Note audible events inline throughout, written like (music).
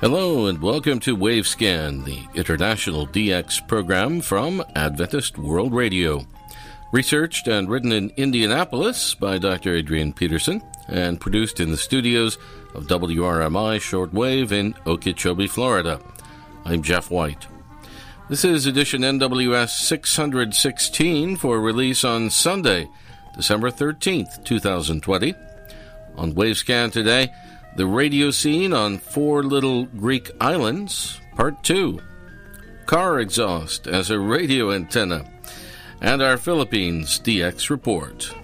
Hello and welcome to Wavescan, the international DX program from Adventist World Radio. Researched and written in Indianapolis by Dr. Adrian Peterson and produced in the studios of WRMI Shortwave in Okeechobee, Florida. I'm Jeff White. This is edition NWS 616 for release on Sunday, December 13th, 2020. On Wavescan today, the radio scene on four little Greek islands, part two. Car exhaust as a radio antenna. And our Philippines DX report.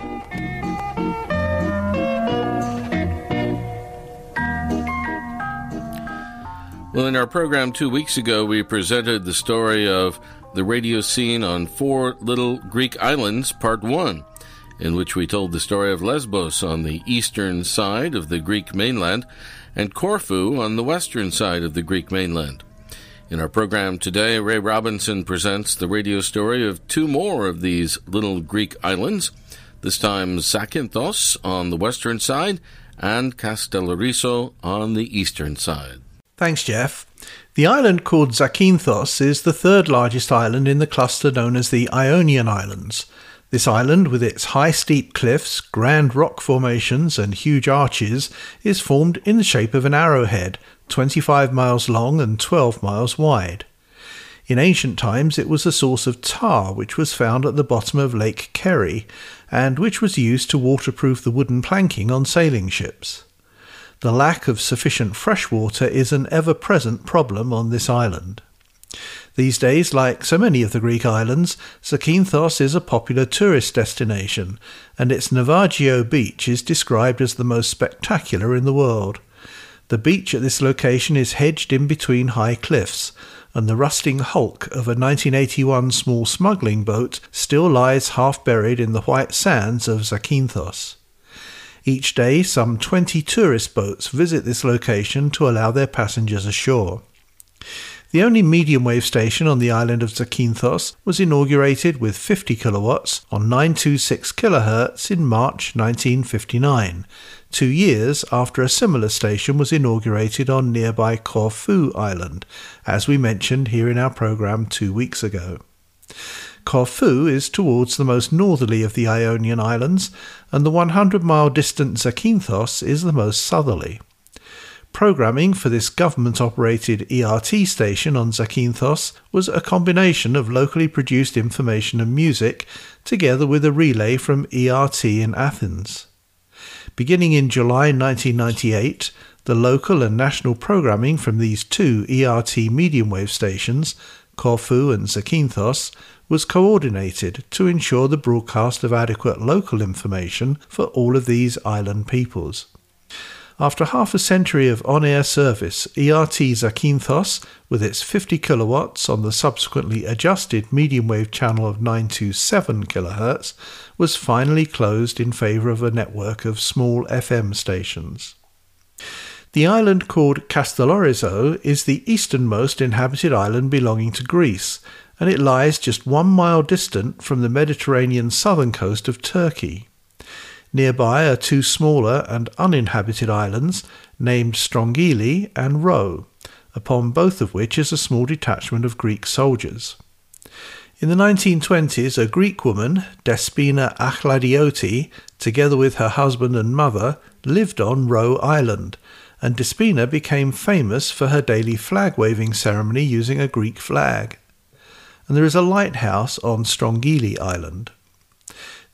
Well, in our program two weeks ago, we presented the story of the radio scene on four little Greek islands, part one in which we told the story of Lesbos on the eastern side of the Greek mainland and Corfu on the western side of the Greek mainland. In our program today, Ray Robinson presents the radio story of two more of these little Greek islands, this time Zakynthos on the western side and Castellorizo on the eastern side. Thanks, Jeff. The island called Zakynthos is the third largest island in the cluster known as the Ionian Islands. This island, with its high steep cliffs, grand rock formations, and huge arches, is formed in the shape of an arrowhead, 25 miles long and 12 miles wide. In ancient times, it was a source of tar which was found at the bottom of Lake Keri, and which was used to waterproof the wooden planking on sailing ships. The lack of sufficient fresh water is an ever present problem on this island. These days, like so many of the Greek islands, Zakynthos is a popular tourist destination, and its Navagio beach is described as the most spectacular in the world. The beach at this location is hedged in between high cliffs, and the rusting hulk of a 1981 small smuggling boat still lies half buried in the white sands of Zakynthos. Each day, some 20 tourist boats visit this location to allow their passengers ashore. The only medium wave station on the island of Zakynthos was inaugurated with 50 kilowatts on 926 kHz in March 1959, two years after a similar station was inaugurated on nearby Corfu Island, as we mentioned here in our program two weeks ago. Corfu is towards the most northerly of the Ionian Islands, and the 100 mile distant Zakynthos is the most southerly. Programming for this government operated ERT station on Zakynthos was a combination of locally produced information and music, together with a relay from ERT in Athens. Beginning in July 1998, the local and national programming from these two ERT medium wave stations, Corfu and Zakynthos, was coordinated to ensure the broadcast of adequate local information for all of these island peoples. After half a century of on air service, ERT Zakynthos, with its 50 kilowatts on the subsequently adjusted medium wave channel of 927 kHz, was finally closed in favour of a network of small FM stations. The island called Castellorizo is the easternmost inhabited island belonging to Greece, and it lies just one mile distant from the Mediterranean southern coast of Turkey. Nearby are two smaller and uninhabited islands named Strongili and Rho, upon both of which is a small detachment of Greek soldiers. In the 1920s, a Greek woman, Despina Achladioti, together with her husband and mother, lived on Rho Island, and Despina became famous for her daily flag waving ceremony using a Greek flag. And there is a lighthouse on Strongili Island.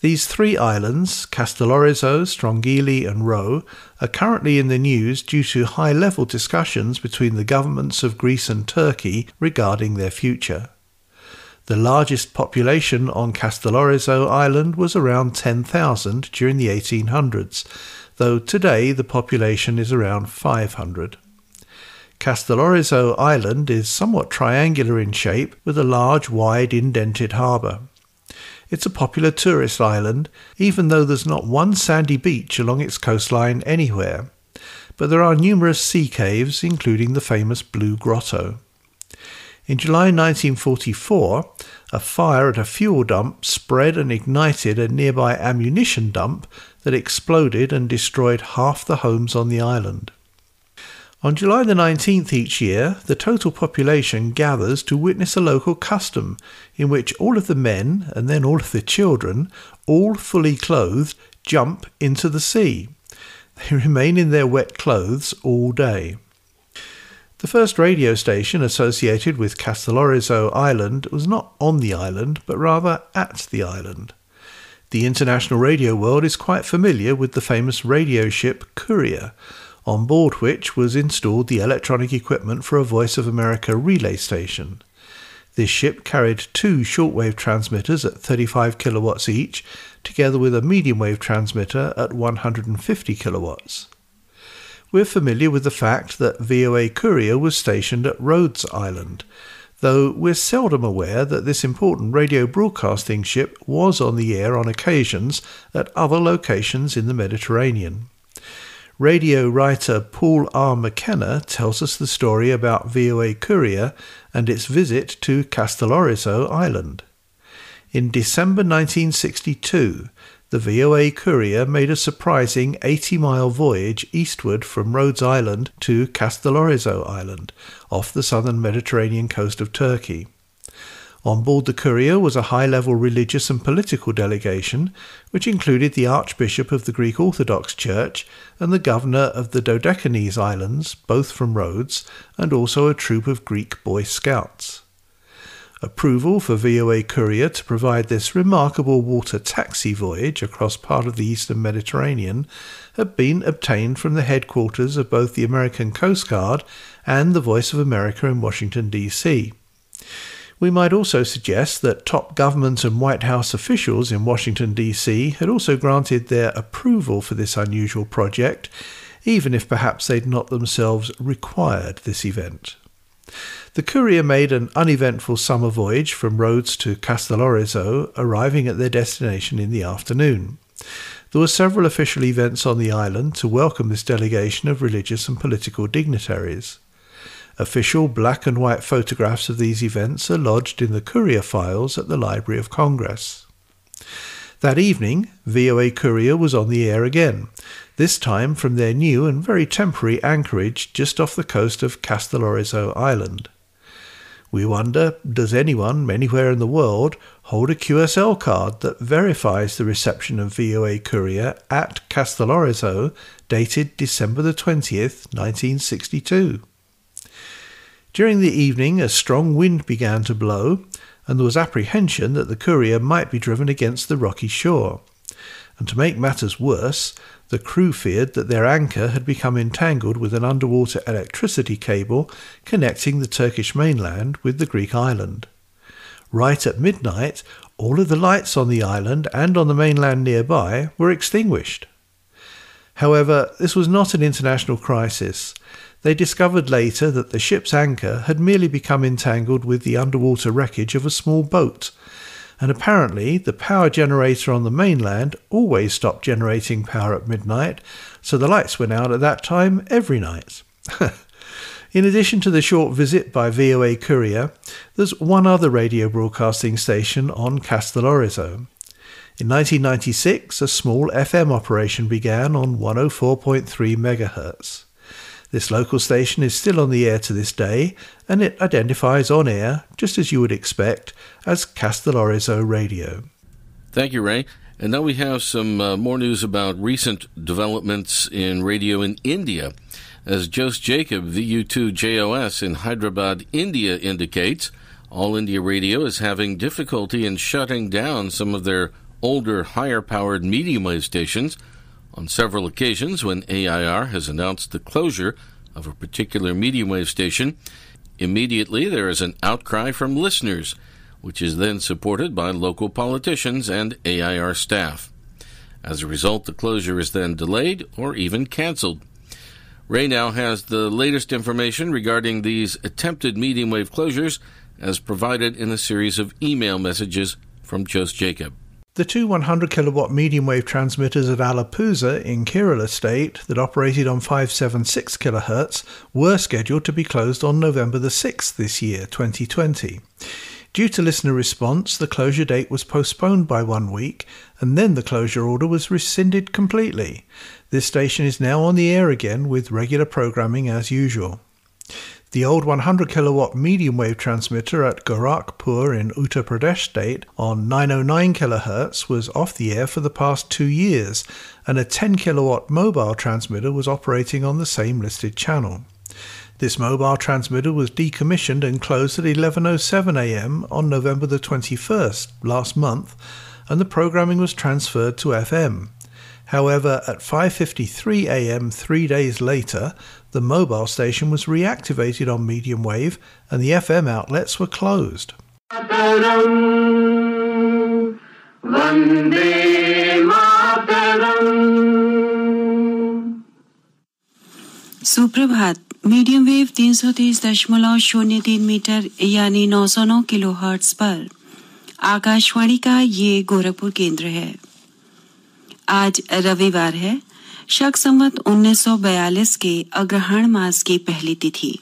These three islands, Castellorizo, Strongili, and Rho, are currently in the news due to high level discussions between the governments of Greece and Turkey regarding their future. The largest population on Castellorizo Island was around 10,000 during the 1800s, though today the population is around 500. Castellorizo Island is somewhat triangular in shape with a large, wide, indented harbour. It's a popular tourist island, even though there's not one sandy beach along its coastline anywhere. But there are numerous sea caves, including the famous Blue Grotto. In July 1944, a fire at a fuel dump spread and ignited a nearby ammunition dump that exploded and destroyed half the homes on the island. On July the 19th each year, the total population gathers to witness a local custom in which all of the men and then all of the children, all fully clothed, jump into the sea. They (laughs) remain in their wet clothes all day. The first radio station associated with Castellorizo Island was not on the island, but rather at the island. The international radio world is quite familiar with the famous radio ship Courier, on board which was installed the electronic equipment for a Voice of America relay station. This ship carried two shortwave transmitters at 35 kilowatts each, together with a medium wave transmitter at 150 kilowatts. We're familiar with the fact that VOA Courier was stationed at Rhodes Island, though we're seldom aware that this important radio broadcasting ship was on the air on occasions at other locations in the Mediterranean. Radio writer Paul R. McKenna tells us the story about VOA Courier and its visit to Castellorizo Island. In December 1962, the VOA Courier made a surprising 80 mile voyage eastward from Rhodes Island to Castellorizo Island, off the southern Mediterranean coast of Turkey. On board the Courier was a high level religious and political delegation, which included the Archbishop of the Greek Orthodox Church and the Governor of the Dodecanese Islands, both from Rhodes, and also a troop of Greek Boy Scouts. Approval for VOA Courier to provide this remarkable water taxi voyage across part of the eastern Mediterranean had been obtained from the headquarters of both the American Coast Guard and the Voice of America in Washington, D.C. We might also suggest that top government and White House officials in Washington, D.C. had also granted their approval for this unusual project, even if perhaps they'd not themselves required this event. The Courier made an uneventful summer voyage from Rhodes to Castellorizo, arriving at their destination in the afternoon. There were several official events on the island to welcome this delegation of religious and political dignitaries. Official black and white photographs of these events are lodged in the Courier files at the Library of Congress. That evening, VOA Courier was on the air again, this time from their new and very temporary anchorage just off the coast of Castellorizo Island. We wonder does anyone anywhere in the world hold a QSL card that verifies the reception of VOA Courier at Castellorizo dated December the 20th, 1962? During the evening, a strong wind began to blow, and there was apprehension that the courier might be driven against the rocky shore. And to make matters worse, the crew feared that their anchor had become entangled with an underwater electricity cable connecting the Turkish mainland with the Greek island. Right at midnight, all of the lights on the island and on the mainland nearby were extinguished. However, this was not an international crisis. They discovered later that the ship's anchor had merely become entangled with the underwater wreckage of a small boat, and apparently the power generator on the mainland always stopped generating power at midnight, so the lights went out at that time every night. (laughs) In addition to the short visit by VOA Courier, there's one other radio broadcasting station on Castellorizo. In 1996, a small FM operation began on 104.3 MHz. This local station is still on the air to this day, and it identifies on air, just as you would expect, as Castellorizo Radio. Thank you, Ray. And now we have some uh, more news about recent developments in radio in India. As Jose Jacob, VU2JOS in Hyderabad, India indicates, All India Radio is having difficulty in shutting down some of their older, higher powered medium wave stations on several occasions, when AIR has announced the closure of a particular medium wave station, immediately there is an outcry from listeners, which is then supported by local politicians and AIR staff. As a result, the closure is then delayed or even canceled. Ray now has the latest information regarding these attempted medium wave closures as provided in a series of email messages from Jose Jacob. The two 100 kilowatt medium wave transmitters at Alappuzha in Kerala state that operated on 576 kHz were scheduled to be closed on November the 6th this year, 2020. Due to listener response, the closure date was postponed by one week, and then the closure order was rescinded completely. This station is now on the air again with regular programming as usual. The old 100 kilowatt medium wave transmitter at Gorakhpur in Uttar Pradesh state on 909 kHz was off the air for the past two years, and a 10 kilowatt mobile transmitter was operating on the same listed channel. This mobile transmitter was decommissioned and closed at 11:07 a.m. on November the 21st last month, and the programming was transferred to FM. However, at 5:53 a.m. 3 days later, the mobile station was reactivated on medium wave and the FM outlets were closed. सुप्रभात medium wave तीन सौ तीस दशमलव शून्य तीन metre यानी नौ सौ नौ kilo hertz पर आकाशवाणी का ये गोरखपुर केंद्र है आज रविवार है शक संवत 1942 के अग्रहण मास की पहली तिथि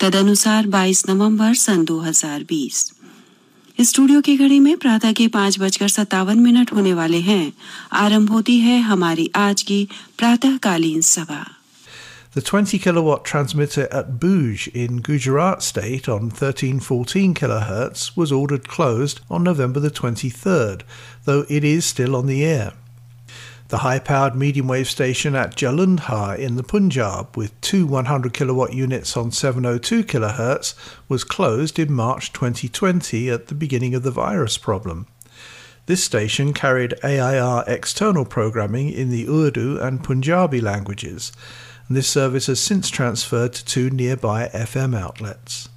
तदनुसार 22 नवंबर सन 2020 स्टूडियो की घड़ी में प्रातः के पाँच बजकर सत्तावन मिनट होने वाले हैं आरंभ होती है हमारी आज की प्रातःकालीन सभा The 20 kilowatt transmitter at Bhuj in Gujarat state on 1314 kHz was ordered closed on November the 23rd, though it is still on the air. The high powered medium wave station at Jalandhar in the Punjab, with two 100 kilowatt units on 702 kHz, was closed in March 2020 at the beginning of the virus problem. This station carried AIR external programming in the Urdu and Punjabi languages and this service has since transferred to two nearby FM outlets.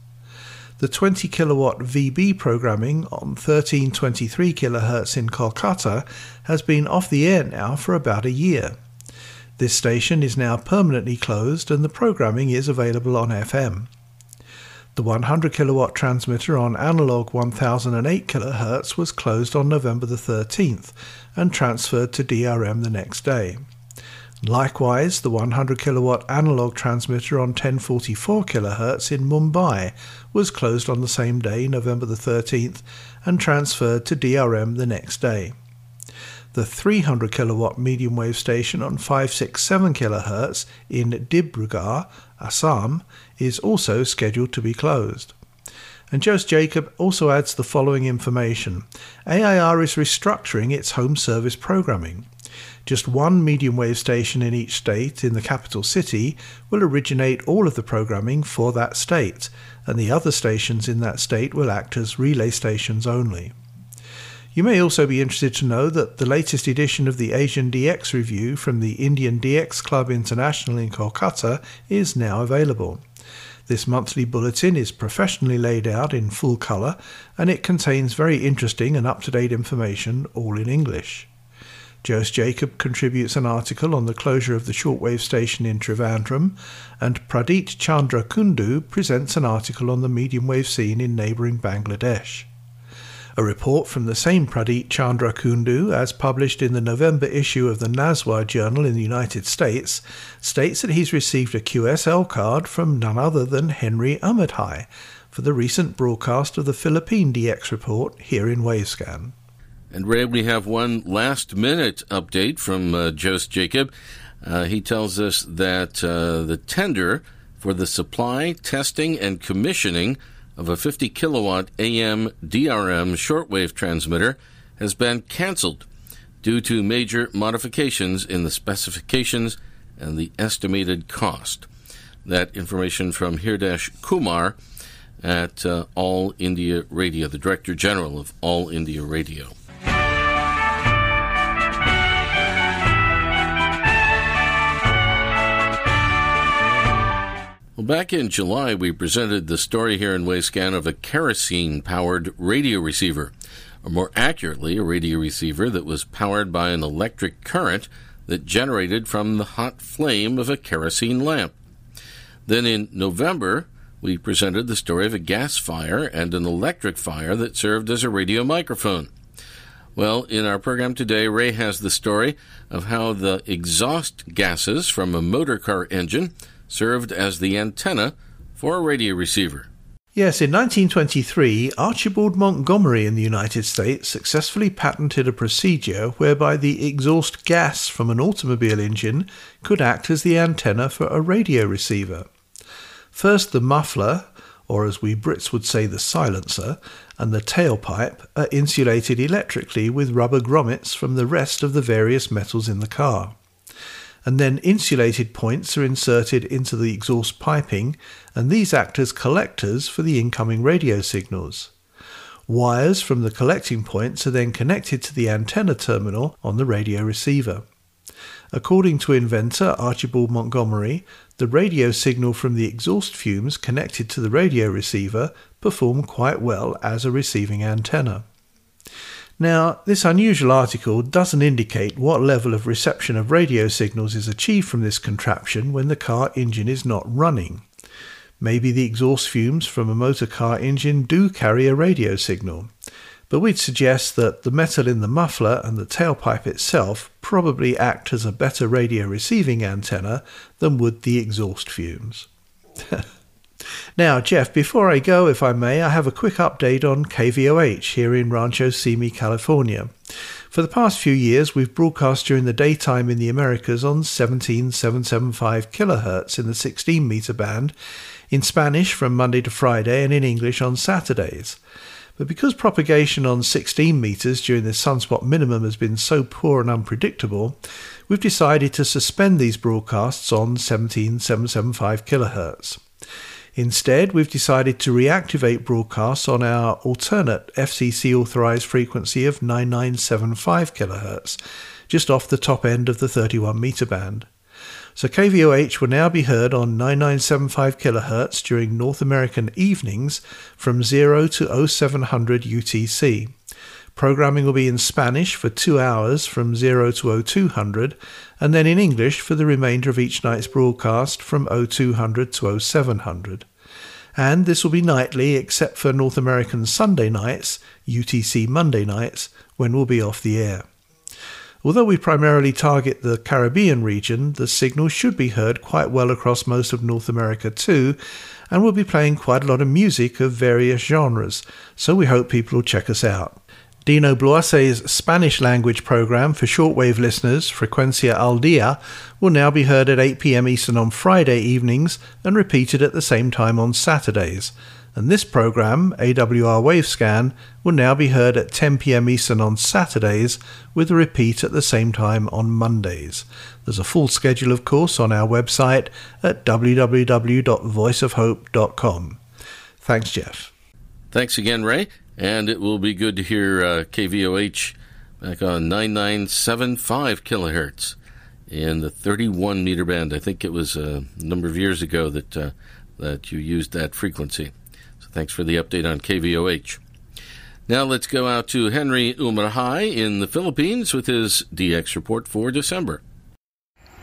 The 20 kilowatt VB programming on 1323 kHz in Kolkata has been off the air now for about a year. This station is now permanently closed and the programming is available on FM. The 100 kilowatt transmitter on analog 1008 kHz was closed on November the 13th and transferred to DRM the next day. Likewise, the 100 kilowatt analog transmitter on 1044 kHz in Mumbai was closed on the same day, November the 13th, and transferred to DRM the next day. The 300 kilowatt medium wave station on 567 kHz in Dibrugarh, Assam, is also scheduled to be closed. And Jose Jacob also adds the following information AIR is restructuring its home service programming. Just one medium wave station in each state in the capital city will originate all of the programming for that state, and the other stations in that state will act as relay stations only. You may also be interested to know that the latest edition of the Asian DX Review from the Indian DX Club International in Kolkata is now available. This monthly bulletin is professionally laid out in full colour and it contains very interesting and up to date information, all in English. Jose Jacob contributes an article on the closure of the shortwave station in Trivandrum, and Pradit Chandra Kundu presents an article on the medium wave scene in neighbouring Bangladesh. A report from the same Pradit Chandra Kundu, as published in the November issue of the NASWA Journal in the United States, states that he's received a QSL card from none other than Henry Umaday for the recent broadcast of the Philippine DX report here in Wavescan. And Ray, we have one last minute update from uh, Jose Jacob. Uh, he tells us that uh, the tender for the supply, testing, and commissioning of a 50 kilowatt AM DRM shortwave transmitter has been canceled due to major modifications in the specifications and the estimated cost. That information from Hirdesh Kumar at uh, All India Radio, the Director General of All India Radio. Back in July, we presented the story here in Wavescan of a kerosene powered radio receiver, or more accurately, a radio receiver that was powered by an electric current that generated from the hot flame of a kerosene lamp. Then in November, we presented the story of a gas fire and an electric fire that served as a radio microphone. Well, in our program today, Ray has the story of how the exhaust gases from a motor car engine served as the antenna for a radio receiver. Yes, in 1923, Archibald Montgomery in the United States successfully patented a procedure whereby the exhaust gas from an automobile engine could act as the antenna for a radio receiver. First, the muffler, or as we Brits would say, the silencer, and the tailpipe are insulated electrically with rubber grommets from the rest of the various metals in the car and then insulated points are inserted into the exhaust piping, and these act as collectors for the incoming radio signals. Wires from the collecting points are then connected to the antenna terminal on the radio receiver. According to inventor Archibald Montgomery, the radio signal from the exhaust fumes connected to the radio receiver perform quite well as a receiving antenna. Now, this unusual article doesn't indicate what level of reception of radio signals is achieved from this contraption when the car engine is not running. Maybe the exhaust fumes from a motor car engine do carry a radio signal, but we'd suggest that the metal in the muffler and the tailpipe itself probably act as a better radio receiving antenna than would the exhaust fumes. (laughs) Now, Jeff, before I go, if I may, I have a quick update on KVOH here in Rancho Simi, California. For the past few years, we've broadcast during the daytime in the Americas on 17775 kHz in the 16 meter band, in Spanish from Monday to Friday, and in English on Saturdays. But because propagation on 16 meters during the sunspot minimum has been so poor and unpredictable, we've decided to suspend these broadcasts on 17775 kHz. Instead, we've decided to reactivate broadcasts on our alternate FCC authorized frequency of 9975 kHz, just off the top end of the 31 meter band. So KVOH will now be heard on 9975 kHz during North American evenings from 0 to 0700 UTC. Programming will be in Spanish for two hours from 0 to 0200, and then in English for the remainder of each night's broadcast from 0200 to 0700. And this will be nightly except for North American Sunday nights, UTC Monday nights, when we'll be off the air. Although we primarily target the Caribbean region, the signal should be heard quite well across most of North America too, and we'll be playing quite a lot of music of various genres, so we hope people will check us out. Dino Bloise's Spanish language program for shortwave listeners, Frecuencia al Dia, will now be heard at 8 pm Eastern on Friday evenings and repeated at the same time on Saturdays. And this program, AWR Wavescan, will now be heard at 10 pm Eastern on Saturdays with a repeat at the same time on Mondays. There's a full schedule, of course, on our website at www.voiceofhope.com. Thanks, Jeff. Thanks again, Ray. And it will be good to hear uh, KVOH back on 9975 kilohertz in the 31 meter band. I think it was a number of years ago that uh, that you used that frequency. So thanks for the update on KVOH. Now let's go out to Henry Umaday in the Philippines with his DX report for December.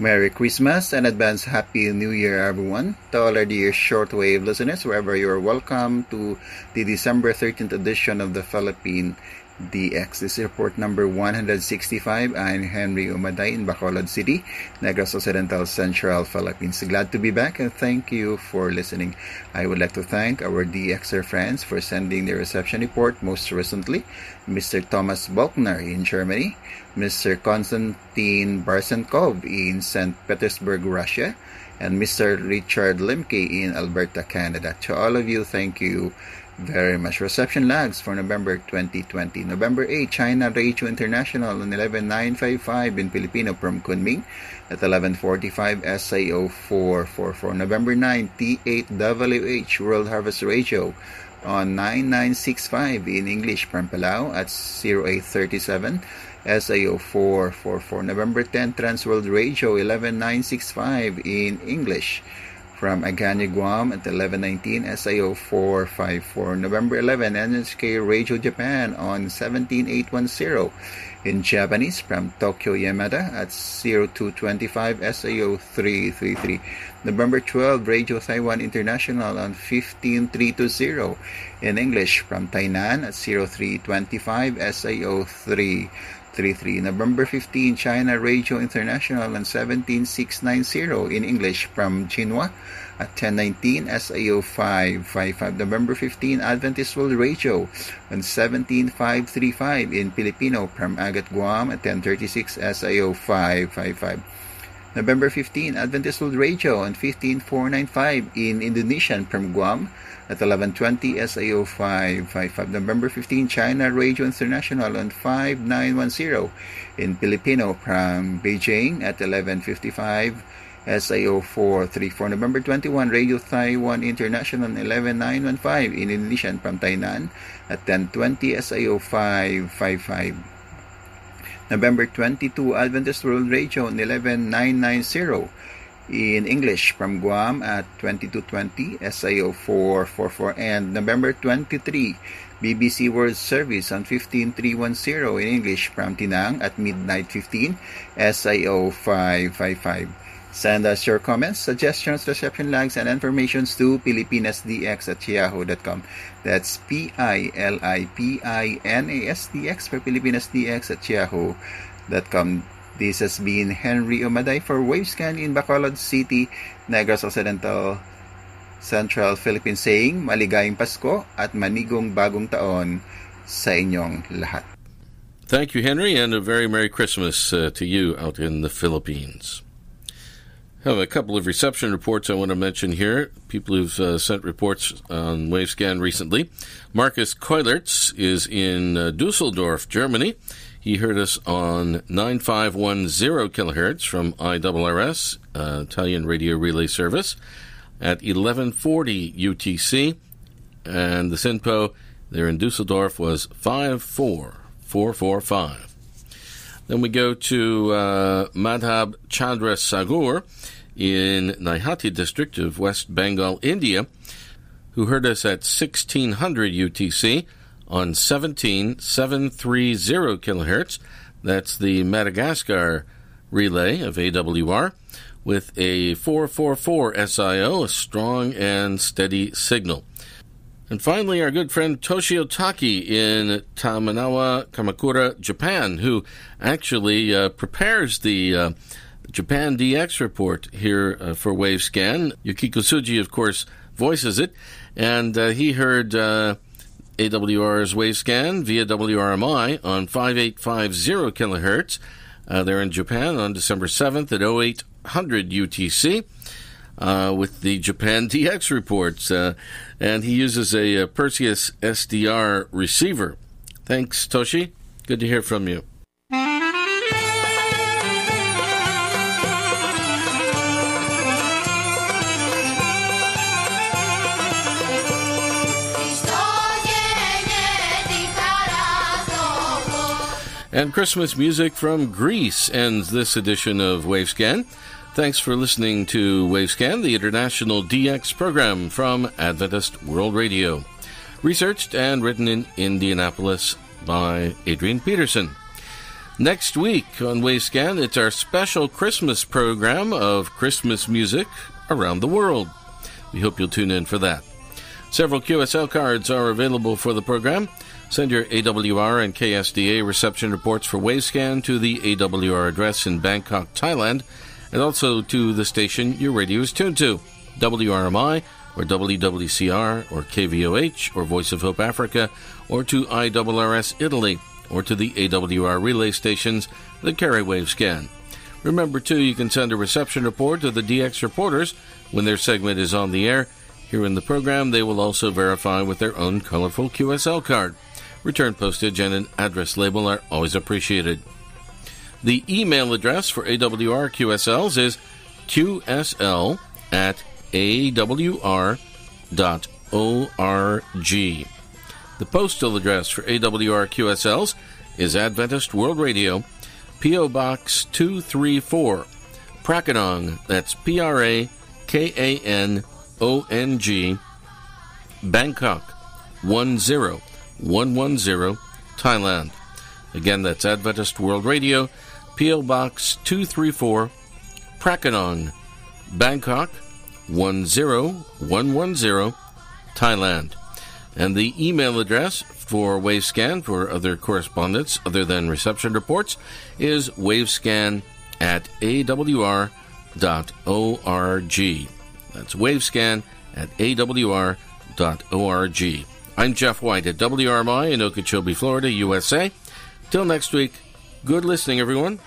Merry Christmas and advance Happy New Year, everyone. To all our dear shortwave listeners, wherever you are, welcome to the December 13th edition of the Philippine DX. This is report number 165. I'm Henry Umaday in Bacolod City, Negros Occidental, Central Philippines. Glad to be back and thank you for listening. I would like to thank our DXer friends for sending their reception report most recently. Mr. Thomas Balkner in Germany, Mr. Konstantin Barsenkov in St. Petersburg, Russia, and Mr. Richard Limke in Alberta, Canada. To all of you, thank you very much. Reception lags for November 2020. November 8, China Radio International on 11955 in Filipino from Kunming at 1145 SIO 444. November 9, T8WH World Harvest Radio on 9965 in English from Palau at 0837 SIO 444. November 10, Transworld Radio 11965 in English from Agani, Guam at 1119 SIO 454. November 11, NHK Radio Japan on 17810 in Japanese from Tokyo Yamata at 0225 SIO 333. November 12, Radio Taiwan International on 15320 in English from Tainan at 0325 SIO 3 33. November 15, China Radio International on 17690 in English from Jinhua at 1019 SIO 555. November 15, Adventist World Radio on 17535 in Filipino from Agat Guam at 1036 SIO 555. November 15, Adventist World Radio on 15495 in Indonesian from Guam at 1120 SIO 555. November 15, China Radio International on 5910 in Filipino from Beijing at 1155 SIO 434. November 21, Radio Taiwan International on 11915 in Indonesian from Tainan at 1020 SIO 555. November 22, Adventist World Radio on 11990 in English from Guam at 2220 SIO 444 and November 23 BBC World Service on 15310 in English from Tinang at midnight 15 SIO 555. Send us your comments, suggestions, reception lags, and informations to PilipinasDX at yahoo.com. That's P-I-L-I-P-I-N-A-S-D-X for PilipinasDX at yahoo.com. This has been Henry Umaday for Wavescan in Bacolod City, Negros Occidental, Central Philippines saying maligayang Pasko at manigong bagong taon sa inyong lahat. Thank you, Henry, and a very Merry Christmas uh, to you out in the Philippines. I have a couple of reception reports I want to mention here. People who've uh, sent reports on Wavescan recently. Marcus Keulertz is in uh, Dusseldorf, Germany. He heard us on 9510 kilohertz from IRRS, uh, Italian Radio Relay Service, at 1140 UTC, and the SINPO there in Dusseldorf was 54445. Then we go to uh, Madhab Chandra Sagur in Naihati district of West Bengal, India, who heard us at 1600 UTC on 17730 kilohertz. That's the Madagascar relay of AWR with a 444 SIO, a strong and steady signal. And finally, our good friend Toshio Taki in Tamanawa, Kamakura, Japan, who actually uh, prepares the uh, Japan DX report here uh, for Wavescan. Yukiko Tsuji, of course, voices it, and uh, he heard uh, AWR's Wavescan via WRMI on 5850 kilohertz. Uh, they're in Japan on December 7th at 0800 UTC. Uh, with the Japan (laughs) DX reports, uh, and he uses a, a Perseus SDR receiver. Thanks, Toshi. Good to hear from you. And Christmas music from Greece ends this edition of Wavescan. Thanks for listening to Wavescan, the international DX program from Adventist World Radio. Researched and written in Indianapolis by Adrian Peterson. Next week on Wavescan, it's our special Christmas program of Christmas music around the world. We hope you'll tune in for that. Several QSL cards are available for the program. Send your AWR and KSDA reception reports for Wavescan to the AWR address in Bangkok, Thailand, and also to the station your radio is tuned to WRMI or WWCR or KVOH or Voice of Hope Africa or to IRRS Italy or to the AWR relay stations that carry Wavescan. Remember, too, you can send a reception report to the DX reporters when their segment is on the air. Here in the program, they will also verify with their own colorful QSL card. Return postage and an address label are always appreciated. The email address for AWR QSLs is qsl at awr.org. The postal address for AWR QSLs is Adventist World Radio, P.O. Box 234, Prakanong, that's P R A K A N O N G, Bangkok 10 110, Thailand. Again, that's Adventist World Radio, P.O. Box 234, Prakanong, Bangkok 10110, Thailand. And the email address for Wavescan for other correspondence other than reception reports is wavescan at awr.org. That's wavescan at awr.org. I'm Jeff White at WRMI in Okeechobee, Florida, USA. Till next week, good listening, everyone.